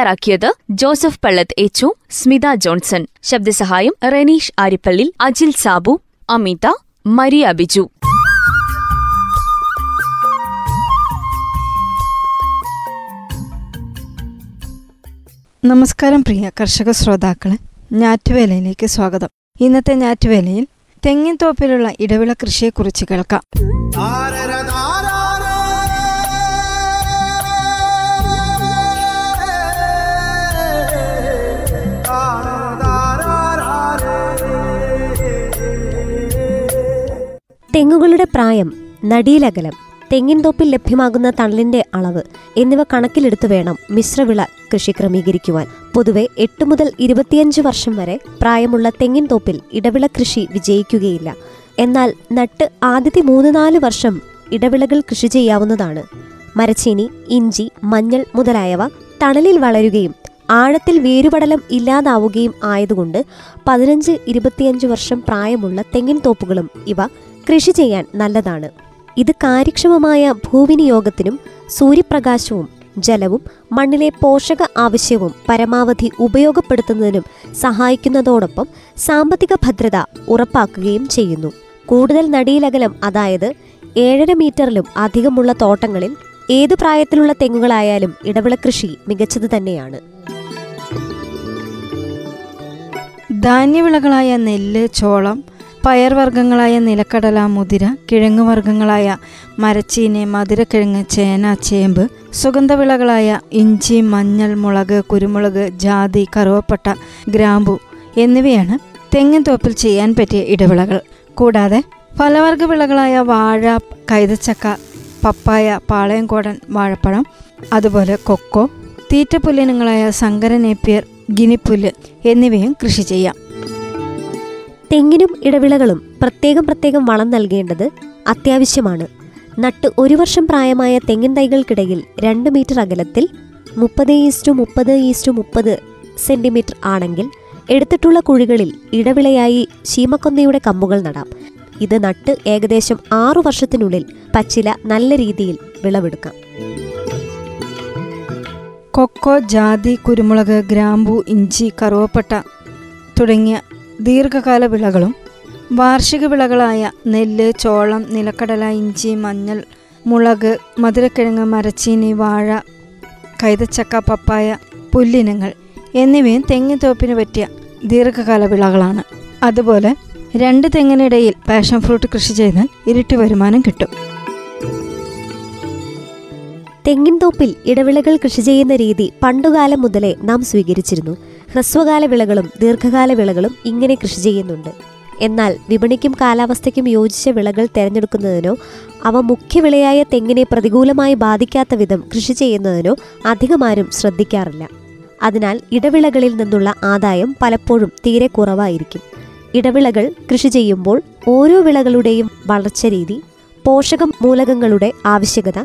തയ്യാറാക്കിയത് ജോസഫ് പള്ളത്ത് എച്ചു സ്മിത ജോൺസൺ. ശബ്ദസഹായം റെനീഷ് ആരിപ്പള്ളി അജിൽ സാബു അമിത മരിയ ബിജു. നമസ്കാരം പ്രിയ കർഷക ശ്രോതാക്കളെ. ഞാറ്റുവേലയിലേക്ക് സ്വാഗതം. ഇന്നത്തെ ഞാറ്റുവേലയിൽ തെങ്ങിൻ തോപ്പിലുള്ള ഇടവിള കൃഷിയെക്കുറിച്ച് കേൾക്കാം. തെങ്ങുകളുടെ പ്രായം നടീലകലം തെങ്ങിൻ തോപ്പിൽ ലഭ്യമാകുന്ന തണലിന്റെ അളവ് എന്നിവ കണക്കിലെടുത്തു വേണം മിശ്രവിള കൃഷി ക്രമീകരിക്കുവാൻ. പൊതുവെ എട്ട് മുതൽ ഇരുപത്തിയഞ്ച് വർഷം വരെ പ്രായമുള്ള തെങ്ങിൻ തോപ്പിൽ ഇടവിള കൃഷി വിജയിക്കുകയില്ല. എന്നാൽ നട്ട് ആദ്യത്തെ മൂന്ന് നാല് വർഷം ഇടവിളകൾ കൃഷി ചെയ്യാവുന്നതാണ്. മരച്ചീനി ഇഞ്ചി മഞ്ഞൾ മുതലായവ തണലിൽ വളരുകയും ആഴത്തിൽ വേരുപടലം ഇല്ലാതാവുകയും ആയതുകൊണ്ട് പതിനഞ്ച് ഇരുപത്തിയഞ്ച് വർഷം പ്രായമുള്ള തെങ്ങിൻ തോപ്പുകളും ഇവ കൃഷി ചെയ്യാൻ നല്ലതാണ്. ഇത് കാര്യക്ഷമമായ ഭൂവിനിയോഗത്തിനും സൂര്യപ്രകാശവും ജലവും മണ്ണിലെ പോഷക ആവശ്യവും പരമാവധി ഉപയോഗപ്പെടുത്തുന്നതിനും സഹായിക്കുന്നതോടൊപ്പം സാമ്പത്തിക ഭദ്രത ഉറപ്പാക്കുകയും ചെയ്യുന്നു. കൂടുതൽ നടിയിലകലം അതായത് ഏഴര മീറ്ററിലും അധികമുള്ള തോട്ടങ്ങളിൽ ഏതു പ്രായത്തിലുള്ള തെങ്ങുകളായാലും ഇടവിള കൃഷി മികച്ചത് തന്നെയാണ്. ധാന്യവിളകളായ നെല്ല് ചോളം പയർവർഗങ്ങളായ നിലക്കടല മുതിര കിഴങ്ങുവർഗങ്ങളായ മരച്ചീനി മധുരക്കിഴങ്ങ് ചേന ചേമ്പ് സുഗന്ധവിളകളായ ഇഞ്ചി മഞ്ഞൾ മുളക് കുരുമുളക് ജാതി കറുവപ്പട്ട ഗ്രാമ്പു എന്നിവയാണ് തെങ്ങിൻ തോപ്പിൽ ചെയ്യാൻ പറ്റിയ ഇടവിളകൾ. കൂടാതെ ഫലവർഗ വിളകളായ വാഴ കൈതച്ചക്ക പപ്പായ പാളയംകോടൻ വാഴപ്പഴം അതുപോലെ കൊക്കോ തീറ്റപ്പുല്ലിനങ്ങളായ സങ്കരനേപ്പിയർ ഗിനിപ്പുല്ല് എന്നിവയും കൃഷി ചെയ്യാം. തെങ്ങിനും ഇടവിളകളും പ്രത്യേകം പ്രത്യേകം വളം നൽകേണ്ടത് അത്യാവശ്യമാണ്. നട്ട് ഒരു വർഷം പ്രായമായ തെങ്ങിൻ തൈകൾക്കിടയിൽ രണ്ട് മീറ്റർ അകലത്തിൽ മുപ്പത് ഈസ്റ്റു മുപ്പത് ഈസ്റ്റു മുപ്പത് സെന്റിമീറ്റർ ആണെങ്കിൽ എടുത്തിട്ടുള്ള കുഴികളിൽ ഇടവിളയായി ശീമക്കൊന്നയുടെ കമ്പുകൾ നടാം. ഇത് നട്ട് ഏകദേശം ആറു വർഷത്തിനുള്ളിൽ പച്ചില നല്ല രീതിയിൽ വിളവെടുക്കാം. കൊക്കോ ജാതി കുരുമുളക് ഗ്രാമ്പു ഇഞ്ചി കറുവപ്പട്ട തുടങ്ങിയ ദീർഘകാല വിളകളും വാർഷിക വിളകളായ നെല്ല് ചോളം നിലക്കടല ഇഞ്ചി മഞ്ഞൾ മുളക് മധുരക്കിഴങ്ങ് മരച്ചീനി വാഴ കൈതച്ചക്ക പപ്പായ പുല്ലിനങ്ങൾ എന്നിവയും തെങ്ങിത്തോപ്പിന് പറ്റിയ ദീർഘകാല വിളകളാണ്. അതുപോലെ രണ്ട് തെങ്ങിനിടയിൽ പാഷൻ ഫ്രൂട്ട് കൃഷി ചെയ്താൽ ഇരട്ടി വരുമാനം കിട്ടും. തെങ്ങിൻ തോപ്പിൽ ഇടവിളകൾ കൃഷി ചെയ്യുന്ന രീതി പണ്ടുകാലം മുതലേ നാം സ്വീകരിച്ചിരുന്നു. ഹ്രസ്വകാല വിളകളും ദീർഘകാല വിളകളും ഇങ്ങനെ കൃഷി ചെയ്യുന്നുണ്ട്. എന്നാൽ വിപണിക്കും കാലാവസ്ഥയ്ക്കും യോജിച്ച വിളകൾ തിരഞ്ഞെടുക്കുന്നതിനോ അവ മുഖ്യവിളയായ തെങ്ങിനെ പ്രതികൂലമായി ബാധിക്കാത്ത വിധം കൃഷി ചെയ്യുന്നതിനോ അധികമാരും ശ്രദ്ധിക്കാറില്ല. അതിനാൽ ഇടവിളകളിൽ നിന്നുള്ള ആദായം പലപ്പോഴും തീരെ കുറവായിരിക്കും. ഇടവിളകൾ കൃഷി ചെയ്യുമ്പോൾ ഓരോ വിളകളുടെയും വളർച്ച രീതി പോഷക മൂലകങ്ങളുടെ ആവശ്യകത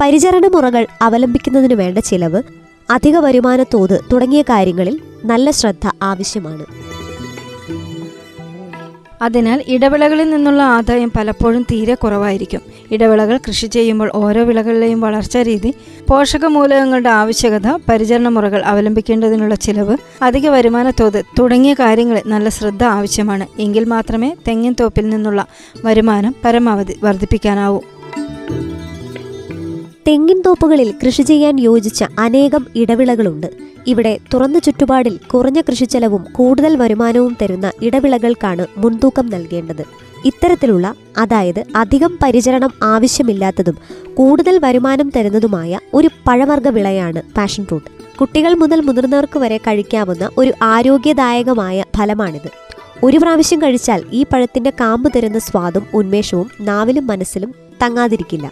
പരിചരണ മുറകൾ അവലംബിക്കുന്നതിനു വേണ്ട ചിലവ് അധിക വരുമാന തോത് തുടങ്ങിയ കാര്യങ്ങളിൽ നല്ല ശ്രദ്ധ ആവശ്യമാണ്. അതിനാൽ ഇടവിളകളിൽ നിന്നുള്ള ആദായം പലപ്പോഴും തീരെ കുറവായിരിക്കും. ഇടവിളകൾ കൃഷി ചെയ്യുമ്പോൾ ഓരോ വിളകളിലെയും വളർച്ചാ രീതി പോഷകമൂലകങ്ങളുടെ ആവശ്യകത പരിചരണ മുറകൾ അവലംബിക്കേണ്ടതിനുള്ള ചിലവ് അധിക വരുമാന തോത് തുടങ്ങിയ കാര്യങ്ങളിൽ നല്ല ശ്രദ്ധ ആവശ്യമാണ്. എങ്കിൽ മാത്രമേ തെങ്ങിൻ തോപ്പിൽ നിന്നുള്ള വരുമാനം പരമാവധി വർദ്ധിപ്പിക്കാനാവൂ. തെങ്ങിൻ തോപ്പുകളിൽ കൃഷി ചെയ്യാൻ യോജിച്ച അനേകം ഇടവിളകളുണ്ട്. ഇവിടെ തുറന്ന ചുറ്റുപാടിൽ കുറഞ്ഞ കൃഷിച്ചെലവും കൂടുതൽ വരുമാനവും തരുന്ന ഇടവിളകൾക്കാണ് മുൻതൂക്കം നൽകേണ്ടത്. ഇത്തരത്തിലുള്ള അതായത് അധികം പരിചരണം ആവശ്യമില്ലാത്തതും കൂടുതൽ വരുമാനം തരുന്നതുമായ ഒരു പഴവർഗ വിളയാണ് പാഷൻ ഫ്രൂട്ട്. കുട്ടികൾ മുതൽ മുതിർന്നവർക്ക് വരെ കഴിക്കാവുന്ന ഒരു ആരോഗ്യദായകമായ ഫലമാണിത്. ഒരു പ്രാവശ്യം കഴിച്ചാൽ ഈ പഴത്തിന്റെ കാമ്പ് തരുന്ന സ്വാദും ഉന്മേഷവും നാവിലും മനസ്സിലും തങ്ങാതിരിക്കില്ല.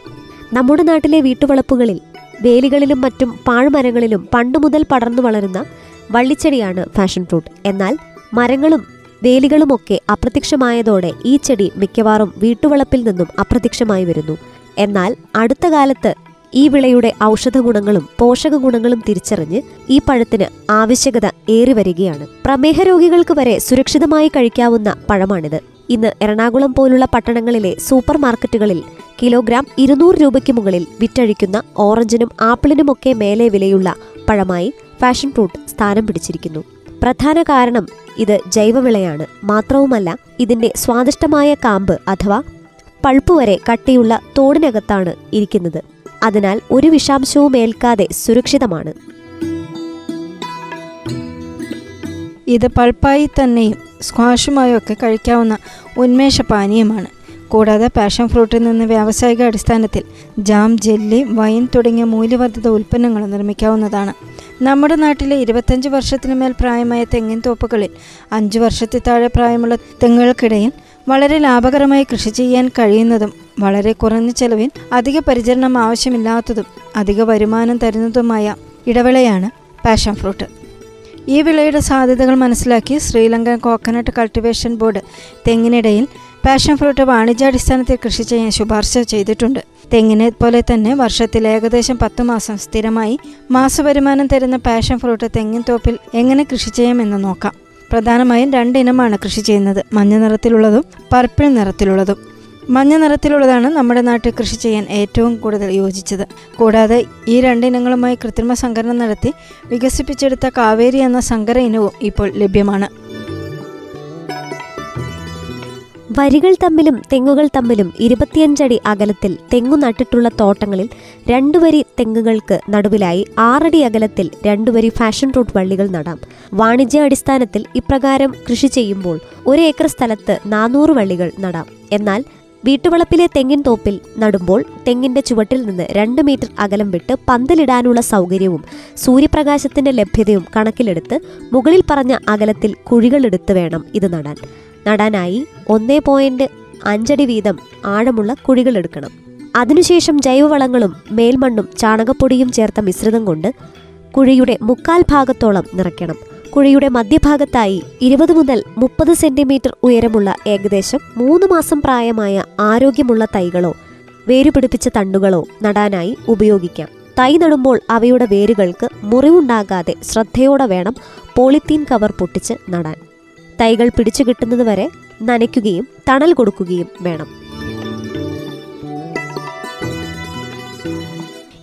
നമ്മുടെ നാട്ടിലെ വീട്ടുവളപ്പുകളിൽ വേലികളിലും മറ്റും പാഴ്മരങ്ങളിലും പണ്ടുമുതൽ പടർന്നു വളരുന്ന വള്ളിച്ചെടിയാണ് ഫാഷൻ ഫ്രൂട്ട്. എന്നാൽ മരങ്ങളും വേലികളുമൊക്കെ അപ്രത്യക്ഷമായതോടെ ഈ ചെടി മിക്കവാറും വീട്ടുവളപ്പിൽ നിന്നും അപ്രത്യക്ഷമായി വരുന്നു. എന്നാൽ അടുത്ത കാലത്ത് ഈ വിളയുടെ ഔഷധ ഗുണങ്ങളും പോഷക ഗുണങ്ങളും തിരിച്ചറിഞ്ഞ് ഈ പഴത്തിന് ആവശ്യകത ഏറി വരികയാണ് പ്രമേഹ രോഗികൾക്ക് വരെ സുരക്ഷിതമായി കഴിക്കാവുന്ന പഴമാണിത്. ഇന്ന് എറണാകുളം പോലുള്ള പട്ടണങ്ങളിലെ സൂപ്പർ മാർക്കറ്റുകളിൽ കിലോഗ്രാം ഇരുന്നൂറ് രൂപയ്ക്ക് മുകളിൽ വിറ്റഴിക്കുന്ന ഓറഞ്ചിനും ആപ്പിളിനുമൊക്കെ മേലെ വിലയുള്ള പഴമായി ഫാഷൻ ഫ്രൂട്ട് സ്ഥാനം പിടിച്ചിരിക്കുന്നു. പ്രധാന കാരണം ഇത് ജൈവവിളയാണ്. മാത്രവുമല്ല ഇതിന്റെ സ്വാദിഷ്ടമായ കാമ്പ് അഥവാ പൾപ്പ് വരെ കട്ടിയുള്ള തോടിനകത്താണ് ഇരിക്കുന്നത്. അതിനാൽ ഒരു വിഷാംശവും ഏൽക്കാതെ സുരക്ഷിതമാണ്. ഇത് പൾപ്പായി തന്നെയും സ്ക്വാഷുമായും ഒക്കെ കഴിക്കാവുന്ന ഉന്മേഷ പാനീയമാണ് കൂടാതെ പാഷൻ ഫ്രൂട്ടിൽ നിന്ന് വ്യാവസായിക അടിസ്ഥാനത്തിൽ ജാം ജെല്ലി വൈൻ തുടങ്ങിയ മൂല്യവർദ്ധിത ഉൽപ്പന്നങ്ങൾ നിർമ്മിക്കാവുന്നതാണ്. നമ്മുടെ നാട്ടിലെ ഇരുപത്തഞ്ച് വർഷത്തിനു മേൽ പ്രായമായ തെങ്ങിൻ തോപ്പുകളിൽ അഞ്ച് വർഷത്തിൽ താഴെ പ്രായമുള്ള തെങ്ങുകൾക്കിടയിൽ വളരെ ലാഭകരമായി കൃഷി ചെയ്യാൻ കഴിയുന്നതും വളരെ കുറഞ്ഞ ചെലവിൽ അധിക പരിചരണം ആവശ്യമില്ലാത്തതും അധിക വരുമാനം തരുന്നതുമായ ഇടവേളയാണ് പാഷൻ ഫ്രൂട്ട്. ഈ വിളയുടെ സാധ്യതകൾ മനസ്സിലാക്കി ശ്രീലങ്കൻ കോക്കനട്ട് കൾട്ടിവേഷൻ ബോർഡ് തെങ്ങിനിടയിൽ പാഷൻ ഫ്രൂട്ട് വാണിജ്യാടിസ്ഥാനത്തിൽ കൃഷി ചെയ്യാൻ ശുപാർശ ചെയ്തിട്ടുണ്ട്. തെങ്ങിനെ പോലെ തന്നെ വർഷത്തിൽ ഏകദേശം പത്തു മാസം സ്ഥിരമായി മാസവരുമാനം തരുന്ന പാഷൻ ഫ്രൂട്ട് തെങ്ങിൻ തോപ്പിൽ എങ്ങനെ കൃഷി ചെയ്യാമെന്ന് നോക്കാം. പ്രധാനമായും രണ്ടിനമാണ് കൃഷി ചെയ്യുന്നത്. മഞ്ഞ നിറത്തിലുള്ളതും പർപ്പിൾ നിറത്തിലുള്ളതും. മഞ്ഞ നിറത്തിലുള്ളതാണ് നമ്മുടെ നാട്ടിൽ കൃഷി ചെയ്യാൻ ഏറ്റവും കൂടുതൽ യോജിച്ചത്. കൂടാതെ ഈ രണ്ടിനങ്ങളുമായി കൃത്രിമ സംഭരണം നടത്തി വികസിപ്പിച്ചെടുത്ത കാവേരി എന്ന സങ്കര ഇനവും ഇപ്പോൾ ലഭ്യമാണ്. വരികൾ തമ്മിലും തെങ്ങുകൾ തമ്മിലും ഇരുപത്തിയഞ്ചടി അകലത്തിൽ തെങ്ങു നട്ടിട്ടുള്ള തോട്ടങ്ങളിൽ രണ്ടു വരി തെങ്ങുകൾക്ക് നടുവിലായി ആറടി അകലത്തിൽ രണ്ടു വരി ഫാഷൻ റൂട്ട് വള്ളികൾ നടാം. വാണിജ്യ അടിസ്ഥാനത്തിൽ ഇപ്രകാരം കൃഷി ചെയ്യുമ്പോൾ ഒരു ഏക്കർ സ്ഥലത്ത് നാനൂറ് വള്ളികൾ നടാം. എന്നാൽ വീട്ടുവളപ്പിലെ തെങ്ങിൻ തോപ്പിൽ നടുമ്പോൾ തെങ്ങിന്റെ ചുവട്ടിൽ നിന്ന് രണ്ട് മീറ്റർ അകലം വിട്ട് പന്തലിടാനുള്ള സൗകര്യവും സൂര്യപ്രകാശത്തിന്റെ ലഭ്യതയും കണക്കിലെടുത്ത് മുകളിൽ പറഞ്ഞ അകലത്തിൽ കുഴികളെടുത്ത് വേണം ഇത് നടാൻ. നടാനായി ഒന്നേ പോയിന്റ് അഞ്ചടി വീതം ആഴമുള്ള കുഴികളെടുക്കണം അതിനുശേഷം ജൈവവളങ്ങളും മേൽമണ്ണും ചാണകപ്പൊടിയും ചേർത്ത മിശ്രിതം കൊണ്ട് കുഴിയുടെ മുക്കാൽ ഭാഗത്തോളം നിറയ്ക്കണം. കുഴിയുടെ മധ്യഭാഗത്തായി ഇരുപത് മുതൽ മുപ്പത് സെന്റിമീറ്റർ ഉയരമുള്ള ഏകദേശം മൂന്ന് മാസം പ്രായമായ ആരോഗ്യമുള്ള തൈകളോ വേരുപിടിപ്പിച്ച തണ്ടുകളോ നടാനായി ഉപയോഗിക്കാം. തൈ നടുമ്പോൾ അവയുടെ വേരുകൾക്ക് മുറിവുണ്ടാകാതെ ശ്രദ്ധയോടെ വേണം പോളിത്തീൻ കവർ പൊട്ടിച്ച് നടാൻ. തൈകൾ പിടിച്ചു കിട്ടുന്നതുവരെ നനയ്ക്കുകയും തണൽ കൊടുക്കുകയും വേണം.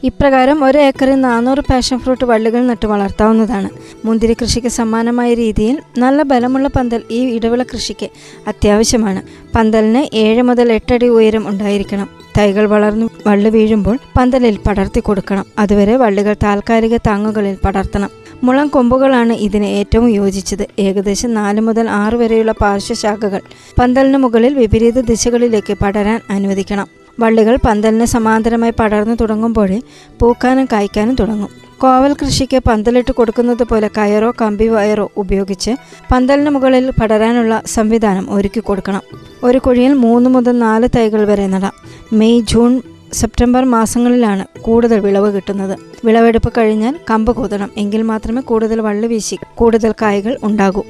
ഇപ്രകാരം ഒരു ഏക്കറിൽ നാനൂറ് പാഷൻ ഫ്രൂട്ട് വള്ളികൾ നട്ട് വളർത്താവുന്നതാണ്. മുന്തിരി കൃഷിക്ക് സമാനമായ രീതിയിൽ നല്ല ബലമുള്ള പന്തൽ ഈ ഇടവിള കൃഷിക്ക് അത്യാവശ്യമാണ്. പന്തലിന് ഏഴ് മുതൽ എട്ടടി ഉയരം ഉണ്ടായിരിക്കണം. തൈകൾ വളർന്നു വള്ളു വീഴുമ്പോൾ പന്തലിൽ പടർത്തി കൊടുക്കണം. അതുവരെ വള്ളികൾ താൽക്കാലിക താങ്ങുകളിൽ പടർത്തണം. മുളം കൊമ്പുകളാണ് ഇതിന് ഏറ്റവും യോജിച്ചത്. ഏകദേശം നാല് മുതൽ ആറ് വരെയുള്ള പാർശ്വശാഖകൾ പന്തലിന് മുകളിൽ വിപരീത ദിശകളിലേക്ക് പടരാൻ അനുവദിക്കണം. വള്ളികൾ പന്തലിന് സമാന്തരമായി പടർന്നു തുടങ്ങുമ്പോഴേ പൂക്കാനും കായ്ക്കാനും തുടങ്ങും. കോവൽ കൃഷിക്ക് പന്തലിട്ട് കൊടുക്കുന്നത് പോലെ കയറോ കമ്പി വയറോ ഉപയോഗിച്ച് പന്തലിന് മുകളിൽ പടരാനുള്ള സംവിധാനം ഒരുക്കി കൊടുക്കണം. ഒരു കുഴിയിൽ മൂന്ന് മുതൽ നാല് തൈകൾ വരെ നടാം. മെയ് ജൂൺ സെപ്റ്റംബർ മാസങ്ങളിലാണ് കൂടുതൽ വിളവ് കിട്ടുന്നത്. വിളവെടുപ്പ് കഴിഞ്ഞാൽ കമ്പ് കൂതണം. എങ്കിൽ മാത്രമേ കൂടുതൽ വള്ളി വീശി കൂടുതൽ കായ്കൾ ഉണ്ടാകൂ.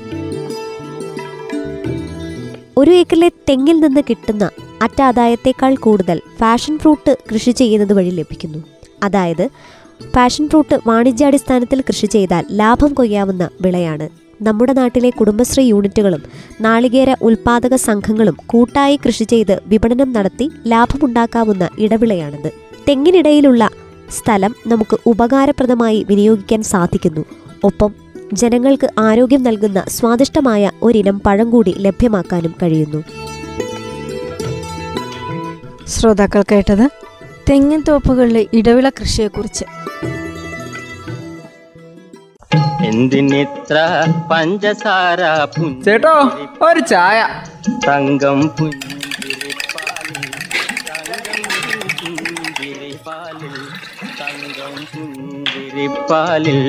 ഒരു ഏക്കറിലെ തെങ്ങിൽ നിന്ന് കിട്ടുന്ന അറ്റാദായത്തേക്കാൾ കൂടുതൽ ഫാഷൻ ഫ്രൂട്ട് കൃഷി ചെയ്യുന്നത് വഴി ലഭിക്കുന്നു. അതായത് ഫാഷൻ ഫ്രൂട്ട് വാണിജ്യാടിസ്ഥാനത്തിൽ കൃഷി ചെയ്താൽ ലാഭം കൊയ്യാവുന്ന വിളയാണ്. നമ്മുടെ നാട്ടിലെ കുടുംബശ്രീ യൂണിറ്റുകളും നാളികേര ഉൽപാദക സംഘങ്ങളും കൂട്ടായി കൃഷി ചെയ്ത് വിപണനം നടത്തി ലാഭമുണ്ടാക്കാവുന്ന ഇടവിളയാണിത്. തെങ്ങിനിടയിലുള്ള സ്ഥലം നമുക്ക് ഉപകാരപ്രദമായി വിനിയോഗിക്കാൻ സാധിക്കുന്നു. ഒപ്പം ജനങ്ങൾക്ക് ആരോഗ്യം നൽകുന്ന സ്വാദിഷ്ടമായ ഒരിനം പഴം കൂടി ലഭ്യമാക്കാനും കഴിയുന്നു. ശ്രോതാക്കൾ കേട്ടത് തെങ്ങിൻ തോപ്പുകളിലെ ഇടവിള കൃഷിയെക്കുറിച്ച്. എന്തിനിത്ര പഞ്ചസാര ചേട്ടോ ഒരു ചായ. തങ്കം പുഞ്ചിരിപ്പാലിൽ തങ്കം പുഞ്ചിരിപ്പാലിൽ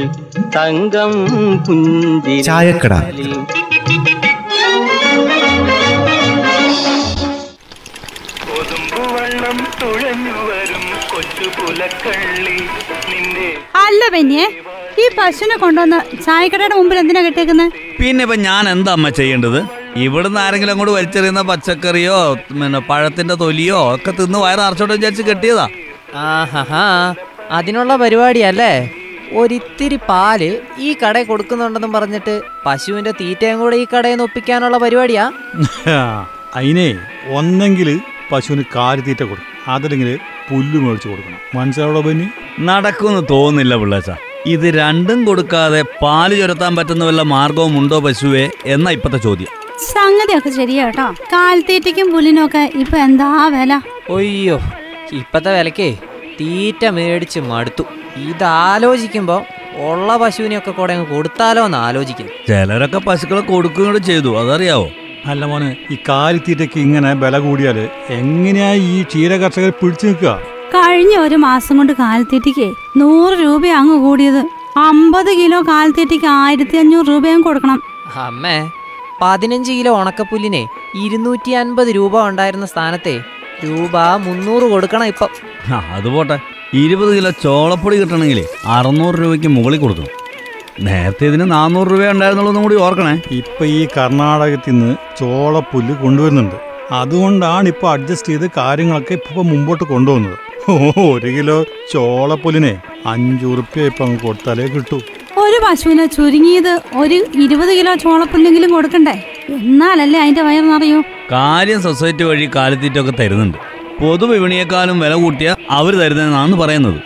തങ്കം പുഞ്ചിരിപ്പാലിൽ അല്ല പിന്നെ ഈ പശുവിനെ കൊണ്ടുവന്ന് ചായക്കടയുടെ മുമ്പിൽ എന്തിനാ കെട്ടിയേക്കുന്നത് പിന്നെ ഇപ്പൊ ഞാൻ എന്താ അമ്മ ചെയ്യേണ്ടത്? ഇവിടുന്ന് ആരെങ്കിലും അങ്ങോട്ട് വലിച്ചെറിയുന്ന പച്ചക്കറിയോ പിന്നെ പഴത്തിന്റെ തൊലിയോ ഒക്കെ തിന്ന് വയറ് നിറച്ചോട്ട് വിചാരിച്ച് കെട്ടിയതാ. ആഹാ അതിനുള്ള പരിപാടിയല്ലേ? ഒരിത്തിരി പാൽ ഈ കടയിൽ കൊടുക്കുന്നുണ്ടെന്നും പറഞ്ഞിട്ട് പശുവിന്റെ തീറ്റയും കൂടെ ഈ കടയിൽ നിന്ന് ഒപ്പിക്കാനുള്ള പരിപാടിയാ? അതിനെ ഒന്നെങ്കിൽ പശുവിന് കാൽ തീറ്റ കൊടുക്കും അതല്ലെങ്കിൽ പുല്ല് മേടിച്ചു കൊടുക്കണം. മനസ്സിലാവോ പനി നടക്കുമെന്ന് തോന്നുന്നില്ല പിള്ളേച്ച. ഇത് രണ്ടും കൊടുക്കാതെ പാൽ ചുരത്താൻ പറ്റുന്ന വല്ല മാർഗവും ഉണ്ടോ പശുവേ എന്ന ഇപ്പത്തെ ചോദ്യം. സംഗതിയൊക്കെ ശരിയാ കേട്ടോ. കാൽത്തീറ്റയ്ക്കും പുല്ലിനും ഒക്കെ ഇപ്പൊ എന്താ വില? ഒയ്യോ ഇപ്പത്തെ വിലക്കേ തീറ്റ മേടിച്ച് മടുത്തു. ഇതാലോചിക്കുമ്പോ ഉള്ള പശുവിനെയൊക്കെ കൂടെ അങ്ങ് കൊടുത്താലോ എന്ന് ആലോചിക്കുന്നു. ചിലരൊക്കെ പശുക്കളെ കൊടുക്കുകയും ചെയ്തു അതറിയാവോ? അല്ല മോനെ ഈ കാലിത്തീറ്റയ്ക്ക് ഇങ്ങനെ വില കൂടിയാൽ എങ്ങനെയാ ഈ ക്ഷീര കർഷകർ പിടിച്ചു നിൽക്കുക? കഴിഞ്ഞ ഒരു മാസം കൊണ്ട് കാലിത്തീറ്റയ്ക്ക് നൂറ് രൂപ അങ്ങ് കൂടിയത്. അമ്പത് കിലോ കാലിത്തീറ്റയ്ക്ക് ആയിരത്തി അഞ്ഞൂറ് രൂപയും കൊടുക്കണം. അമ്മേ പതിനഞ്ച് കിലോ ഉണക്കപ്പുല്ലിനെ ഇരുന്നൂറ്റി അൻപത് രൂപ ഉണ്ടായിരുന്ന സ്ഥാനത്തെ രൂപ മുന്നൂറ് കൊടുക്കണം ഇപ്പം. അതുപോട്ടെ അത് പോട്ടെ. ഇരുപത് കിലോ ചോളപ്പൊടി കിട്ടണമെങ്കിൽ അറുന്നൂറ് രൂപയ്ക്ക് മുകളിൽ കൊടുക്കണം. നേരത്തെ ഇതിന് നാനൂറ് രൂപ ഉണ്ടായിരുന്നുള്ളൂ കൂടി ഓർക്കണേ. ഇപ്പൊ ഈ കർണാടകത്തിൽ നിന്ന് ചോളപ്പുല്ല് കൊണ്ടുവരുന്നുണ്ട്. അതുകൊണ്ടാണ് ഇപ്പൊ അഡ്ജസ്റ്റ് ചെയ്ത് കാര്യങ്ങളൊക്കെ ഇപ്പൊ മുമ്പോട്ട് കൊണ്ടുവന്നത് ഓ ഒരു കിലോ ചോളപ്പുല്ലിനെ അഞ്ചുറുപ്യ ഇപ്പൊ അങ്ങ് കൊടുത്താലേ കിട്ടൂ. ഒരു പശുവിന് ചുരുങ്ങിയത് ഒരു ഇരുപത് കിലോ ചോളപ്പുല്ലെങ്കിലും കൊടുക്കണ്ടേ? എന്നാലല്ലേ അതിന്റെ വയർ നിറയൂ? കാര്യം സൊസൈറ്റി വഴി കാലിത്തീറ്റൊക്കെ തരുന്നുണ്ട്. പൊതുവിപണിയെക്കാളും വില കൂട്ടിയ അവർ തരുന്നതെന്നാണ് പറയുന്നത്.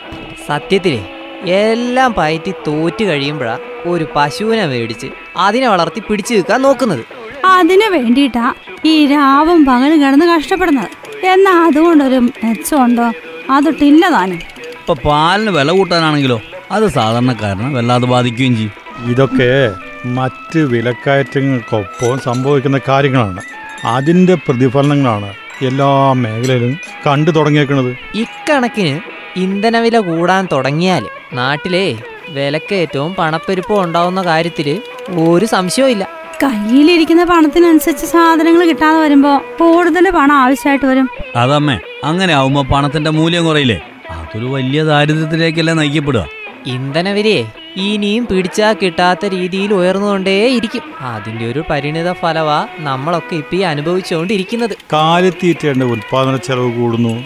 സത്യത്തിലേ എല്ലാം പയറ്റി തോറ്റു കഴിയുമ്പോഴാ ഒരു പശുവിനെ മേടിച്ച് അതിനെ വളർത്തി പിടിച്ചു നിൽക്കാൻ നോക്കുന്നത്. അതിനു വേണ്ടിയിട്ടാ ഈ രാവും പകലും കിടന്ന് കഷ്ടപ്പെടുന്നത്. എന്നാ അതുകൊണ്ടൊരു മെച്ചമുണ്ടോ? അതൊട്ടില്ല താനും. ഇപ്പൊ പാലിന് വില കൂട്ടാനാണെങ്കിലോ? അത് സാധാരണക്കാരനെ വല്ലാതെ ബാധിക്കുകയും ചെയ്യും. ഇതൊക്കെ മറ്റ് വിലക്കയറ്റങ്ങൾക്കൊപ്പം സംഭവിക്കുന്ന കാര്യങ്ങളാണ്. അതിന്റെ പ്രതിഫലനങ്ങളാണ് എല്ലാ മേഖലയിലും കണ്ടു തുടങ്ങിയേക്കുന്നത്. ഇക്കണക്കിന് ഇന്ധനവില കൂടാൻ തുടങ്ങിയാൽ നാട്ടിലെ വിലക്കയറ്റവും പണപ്പെരുപ്പം ഉണ്ടാവുന്ന കാര്യത്തിൽ ഒരു സംശയവും ഇല്ല. കയ്യിലിരിക്കുന്ന പണത്തിനനുസരിച്ച് സാധനങ്ങൾ കിട്ടാതെ വരുമ്പോ കൂടുതൽ പണം ആവശ്യമായിട്ട് വരും. അതമ്മേ അങ്ങനെ ആവുമ്പോ പണത്തിന്റെ മൂല്യം കുറയില്ലേ? അതൊരു വലിയ ദാരിദ്ര്യത്തിലേക്കല്ലേ നയിക്കപ്പെടുക. ഇന്ധനവിലയെ ഇനിയും പിടിച്ചാ കിട്ടാത്ത രീതിയിൽ ഉയർന്നുകൊണ്ടേ ഇരിക്കും. അതിന്റെ ഒരു പരിണിത ഫലവാ നമ്മളൊക്കെ ഇപ്പൊ ഈ അനുഭവിച്ചുകൊണ്ടിരിക്കുന്നത് കാലിത്തീറ്റയുടെ ഉൽപാദന ചെലവ് കൂടുന്നു.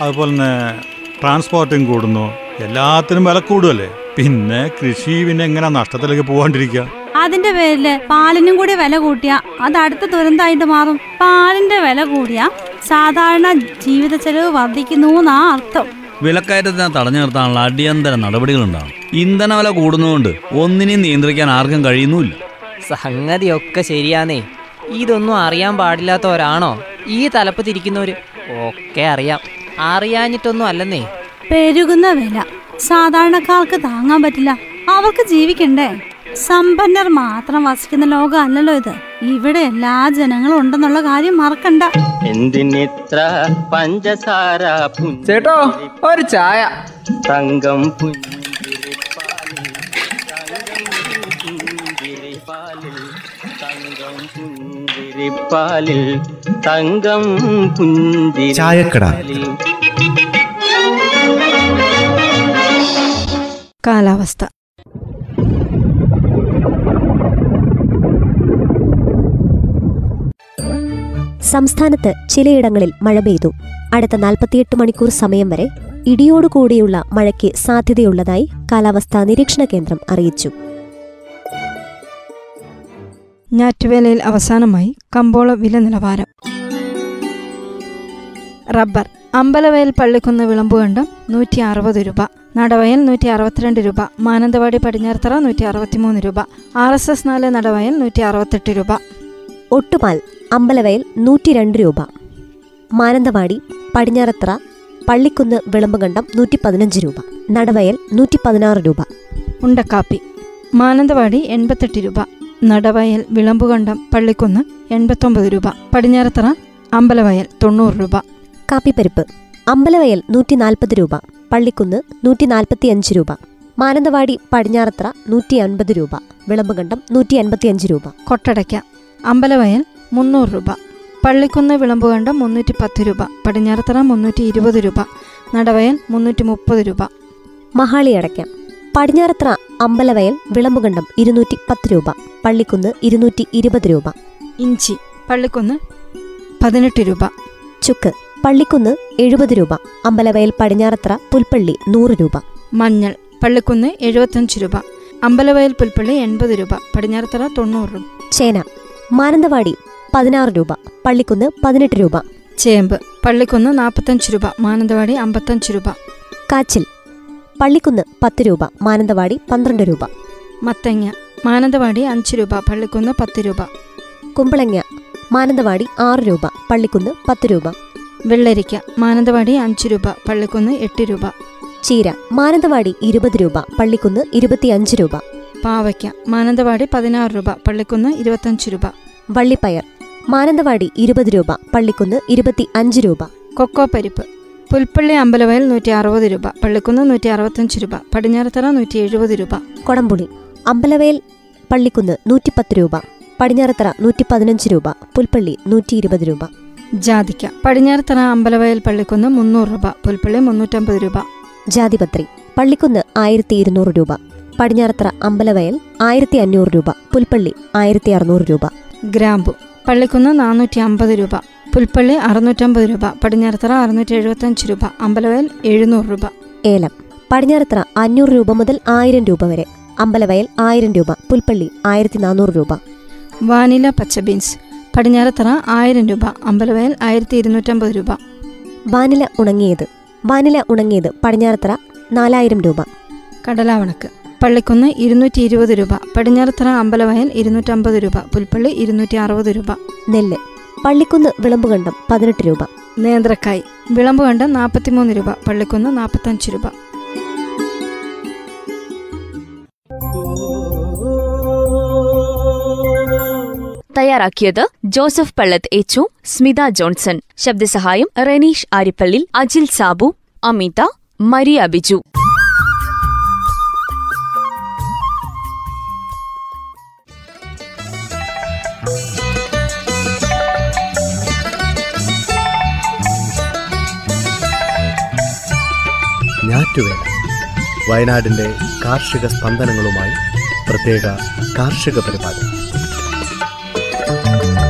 അതുപോലെ തന്നെ ട്രാൻസ്പോർട്ടിങ് കൂടുന്നു. എല്ലാത്തിനും വില കൂടുമല്ലേ പിന്നെ കൃഷി പിന്നെ എങ്ങനെ നഷ്ടത്തിലേക്ക് പോകാണ്ടിരിക്കുക അതിന്റെ പേരിൽ പാലിനും കൂടി വില കൂട്ടിയ അത് അടുത്ത ദുരന്തമായിട്ട് മാറും. പാലിന്റെ വില കൂടിയ സാധാരണ ജീവിത ചെലവ് വർദ്ധിക്കുന്നു എന്നാ അർത്ഥം. വിലക്കയറ്റത്തിനെ തടഞ്ഞു നിർത്താനുള്ള അടിയന്തര നടപടികളുണ്ടാകും ഇന്ധന വില കൂടുന്നതുകൊണ്ട് ഒന്നിനെയും നിയന്ത്രിക്കാൻ ആർക്കും കഴിയുന്നുമില്ല. സംഗതിയൊക്കെ ശരിയാന്നേ. ഇതൊന്നും അറിയാൻ പാടില്ലാത്തവരാണോ? ഈ തലപ്പത്തിരിക്കുന്നവര് ഒക്കെ അറിയാം. അറിയാഞ്ഞിട്ടൊന്നും അല്ലെന്നേ. പെരുകുന്ന വില. സാധാരണക്കാർക്ക് താങ്ങാൻ പറ്റില്ല. അവർക്ക് ജീവിക്കണ്ടേ? സമ്പന്നർ മാത്രം വസിക്കുന്ന ലോകമല്ലല്ലോ ഇത്. ഇവിടെ എല്ലാ ജനങ്ങളും ഉണ്ടെന്നുള്ള കാര്യം മറക്കണ്ട. എന്തിനിത്ര പഞ്ചസാര ചേട്ടോ ഒരു ചായ. തങ്കം പുഞ്ചിരിപ്പാലിൽ തങ്കം പുഞ്ചിരിപ്പാലിൽ തങ്കം പുഞ്ചിരിപ്പാലിൽ തങ്കം ചായക്കട. കാലാവസ്ഥ. സംസ്ഥാനത്ത് ചിലയിടങ്ങളിൽ മഴ പെയ്തു. അടുത്ത നാൽപ്പത്തിയെട്ട് മണിക്കൂർ സമയം വരെ ഇടിയോടുകൂടിയുള്ള മഴയ്ക്ക് സാധ്യതയുള്ളതായി കാലാവസ്ഥാ നിരീക്ഷണ കേന്ദ്രം അറിയിച്ചു. ഞാറ്റുവേലയിൽ അവസാനമായി കമ്പോള വില നിലവാരം റബ്ബർ. അമ്പലവയൽ പള്ളിക്കുന്ന് വിളമ്പുകണ്ടം നൂറ്റി അറുപത് രൂപ. നടവയൽ നൂറ്റി അറുപത്തിരണ്ട് രൂപ. മാനന്തവാടി പടിഞ്ഞാറത്തറ നൂറ്റി അറുപത്തിമൂന്ന് രൂപ. ആർ എസ് എസ് നാല് നടവയൽ നൂറ്റി അറുപത്തെട്ട് രൂപ. ഒട്ടുപാൽ അമ്പലവയൽ നൂറ്റി രണ്ട് രൂപ. മാനന്തവാടി പടിഞ്ഞാറത്തറ പള്ളിക്കുന്ന് വിളമ്പുകണ്ടം നൂറ്റി പതിനഞ്ച് രൂപ. നടവയൽ നൂറ്റി പതിനാറ് രൂപ. ഉണ്ടക്കാപ്പി. മാനന്തവാടി എൺപത്തെട്ട് രൂപ. നടവയൽ വിളമ്പുകണ്ടം പള്ളിക്കുന്ന് എൺപത്തൊമ്പത് രൂപ. പടിഞ്ഞാറത്തറ അമ്പലവയൽ തൊണ്ണൂറ് രൂപ. കാപ്പിപ്പരിപ്പ് അമ്പലവയൽ നൂറ്റി നാൽപ്പത് രൂപ പള്ളിക്കുന്ന് നൂറ്റി നാൽപ്പത്തിയഞ്ച് രൂപ മാനന്തവാടി പടിഞ്ഞാറത്ര നൂറ്റി അൻപത് രൂപ വിളമ്പുകണ്ടം നൂറ്റി അൻപത്തിയഞ്ച് രൂപ. കൊട്ടടയ്ക്ക അമ്പലവയൽ മുന്നൂറ് രൂപ പള്ളിക്കുന്ന് വിളമ്പുകണ്ടം മുന്നൂറ്റി പത്ത് രൂപ പടിഞ്ഞാറത്തറ മുന്നൂറ്റി ഇരുപത് രൂപ നടവയൽ മുന്നൂറ്റി മുപ്പത് രൂപ. മഹാളി അടയ്ക്കാം പടിഞ്ഞാറത്ര അമ്പലവയൽ വിളമ്പുകണ്ടം ഇരുന്നൂറ്റി പത്ത് രൂപ പള്ളിക്കുന്ന് ഇരുന്നൂറ്റി ഇരുപത് രൂപ. ഇഞ്ചി പള്ളിക്കുന്ന് പതിനെട്ട് രൂപ. ചുക്ക് പള്ളിക്കുന്ന് എഴുപത് രൂപ അമ്പലവയൽ പടിഞ്ഞാറത്ര പുൽപ്പള്ളി നൂറ് രൂപ. മഞ്ഞൾ പള്ളിക്കുന്ന് എഴുപത്തഞ്ച് രൂപ അമ്പലവയൽ പുൽപ്പള്ളി എൺപത് രൂപ പടിഞ്ഞാറത്തറ തൊണ്ണൂറ് രൂപ. ചേന മാനന്തവാടി പതിനാറ് രൂപ പള്ളിക്കുന്ന് പതിനെട്ട് രൂപ. ചേമ്പ് പള്ളിക്കുന്ന് നാൽപ്പത്തഞ്ച് രൂപ മാനന്തവാടി അമ്പത്തഞ്ച് രൂപ. കാച്ചിൽ പള്ളിക്കുന്ന് പത്ത് രൂപ മാനന്തവാടി പന്ത്രണ്ട് രൂപ. മത്തങ്ങ മാനന്തവാടി അഞ്ച് രൂപ പള്ളിക്കുന്ന് പത്ത് രൂപ. കുമ്പളങ്ങ മാനന്തവാടി ആറ് രൂപ പള്ളിക്കുന്ന് പത്ത് രൂപ. വെള്ളരിക്ക മാനന്തവാടി അഞ്ച് രൂപ പള്ളിക്കുന്ന് എട്ട് രൂപ. ചീര മാനന്തവാടി ഇരുപത് രൂപ പള്ളിക്കുന്ന് ഇരുപത്തിയഞ്ച് രൂപ. പാവയ്ക്ക മാനന്തവാടി പതിനാറ് രൂപ പള്ളിക്കുന്ന് ഇരുപത്തഞ്ച് രൂപ. വള്ളിപ്പയർ മാനന്തവാടി ഇരുപത് രൂപ പള്ളിക്കുന്ന് ഇരുപത്തി അഞ്ച് രൂപ. കൊക്കോ പരിപ്പ് പുൽപ്പള്ളി അമ്പലവയൽ നൂറ്റി അറുപത് രൂപ പള്ളിക്കുന്ന് നൂറ്റി അറുപത്തഞ്ച് രൂപ പടിഞ്ഞാറത്തറ നൂറ്റി എഴുപത് രൂപ. കൊടംപുളി അമ്പലവയൽ പള്ളിക്കുന്ന് നൂറ്റിപ്പത്ത് രൂപ പടിഞ്ഞാറത്തറ നൂറ്റി പതിനഞ്ച് രൂപ പുൽപ്പള്ളി നൂറ്റി ഇരുപത് രൂപ. ജാതിക്ക. പടിഞ്ഞാറത്തറ അമ്പലവയൽ പള്ളിക്കുന്ന് മുന്നൂറ് രൂപ പുൽപ്പള്ളി മുന്നൂറ്റമ്പത് രൂപ. ജാതിപത്രി പള്ളിക്കുന്ന് ആയിരത്തി ഇരുന്നൂറ് രൂപ പടിഞ്ഞാറത്തറ അമ്പലവയൽ ആയിരത്തി അഞ്ഞൂറ് രൂപ പുൽപ്പള്ളി ആയിരത്തി അറുന്നൂറ് രൂപ. ഗ്രാമ്പു പള്ളിക്കുന്ന് നാനൂറ്റി അമ്പത് രൂപ പുൽപ്പള്ളി അറുന്നൂറ്റമ്പത് രൂപ പടിഞ്ഞാറത്തറ അറുന്നൂറ്റി എഴുപത്തഞ്ച് രൂപ അമ്പലവയൽ എഴുന്നൂറ് രൂപ. ഏലം പടിഞ്ഞാറത്തറ അഞ്ഞൂറ് രൂപ മുതൽ ആയിരം രൂപ വരെ. അമ്പലവയൽ ആയിരം രൂപ പുൽപ്പള്ളി ആയിരത്തി നാനൂറ് രൂപ. വാനില പച്ച ബീൻസ് പടിഞ്ഞാറത്തറ ആയിരം രൂപ അമ്പലവയൽ ആയിരത്തി ഇരുന്നൂറ്റമ്പത് രൂപ. വാനില ഉണങ്ങിയത് വാനില ഉണങ്ങിയത് പടിഞ്ഞാറത്തറ നാലായിരം രൂപ. കടലാവണക്ക് പള്ളിക്കുന്ന് ഇരുന്നൂറ്റി ഇരുപത് രൂപ പടിഞ്ഞാറത്തറ അമ്പലവയൽ ഇരുന്നൂറ്റമ്പത് രൂപ പുൽപ്പള്ളി ഇരുന്നൂറ്റി അറുപത് രൂപ. നെല്ല് പള്ളിക്കുന്ന് വിളമ്പുകണ്ടം പതിനെട്ട് രൂപ. നേന്ത്രക്കായ് വിളമ്പുകണ്ടം നാൽപ്പത്തിമൂന്ന് രൂപ പള്ളിക്കുന്ന് നാൽപ്പത്തഞ്ച് രൂപ. തയ്യാറാക്കിയത് ജോസഫ് പള്ളത്ത് എച്ചു സ്മിത ജോൺസൺ. ശബ്ദസഹായം റെനീഷ് ആരിപ്പള്ളി അജിൽ സാബു അമിത മരിയ ബിജു. വയനാടിന്റെ കാർഷിക സ്പന്ദനങ്ങളുമായി പ്രത്യേക കാർഷിക പരിപാടി. thank you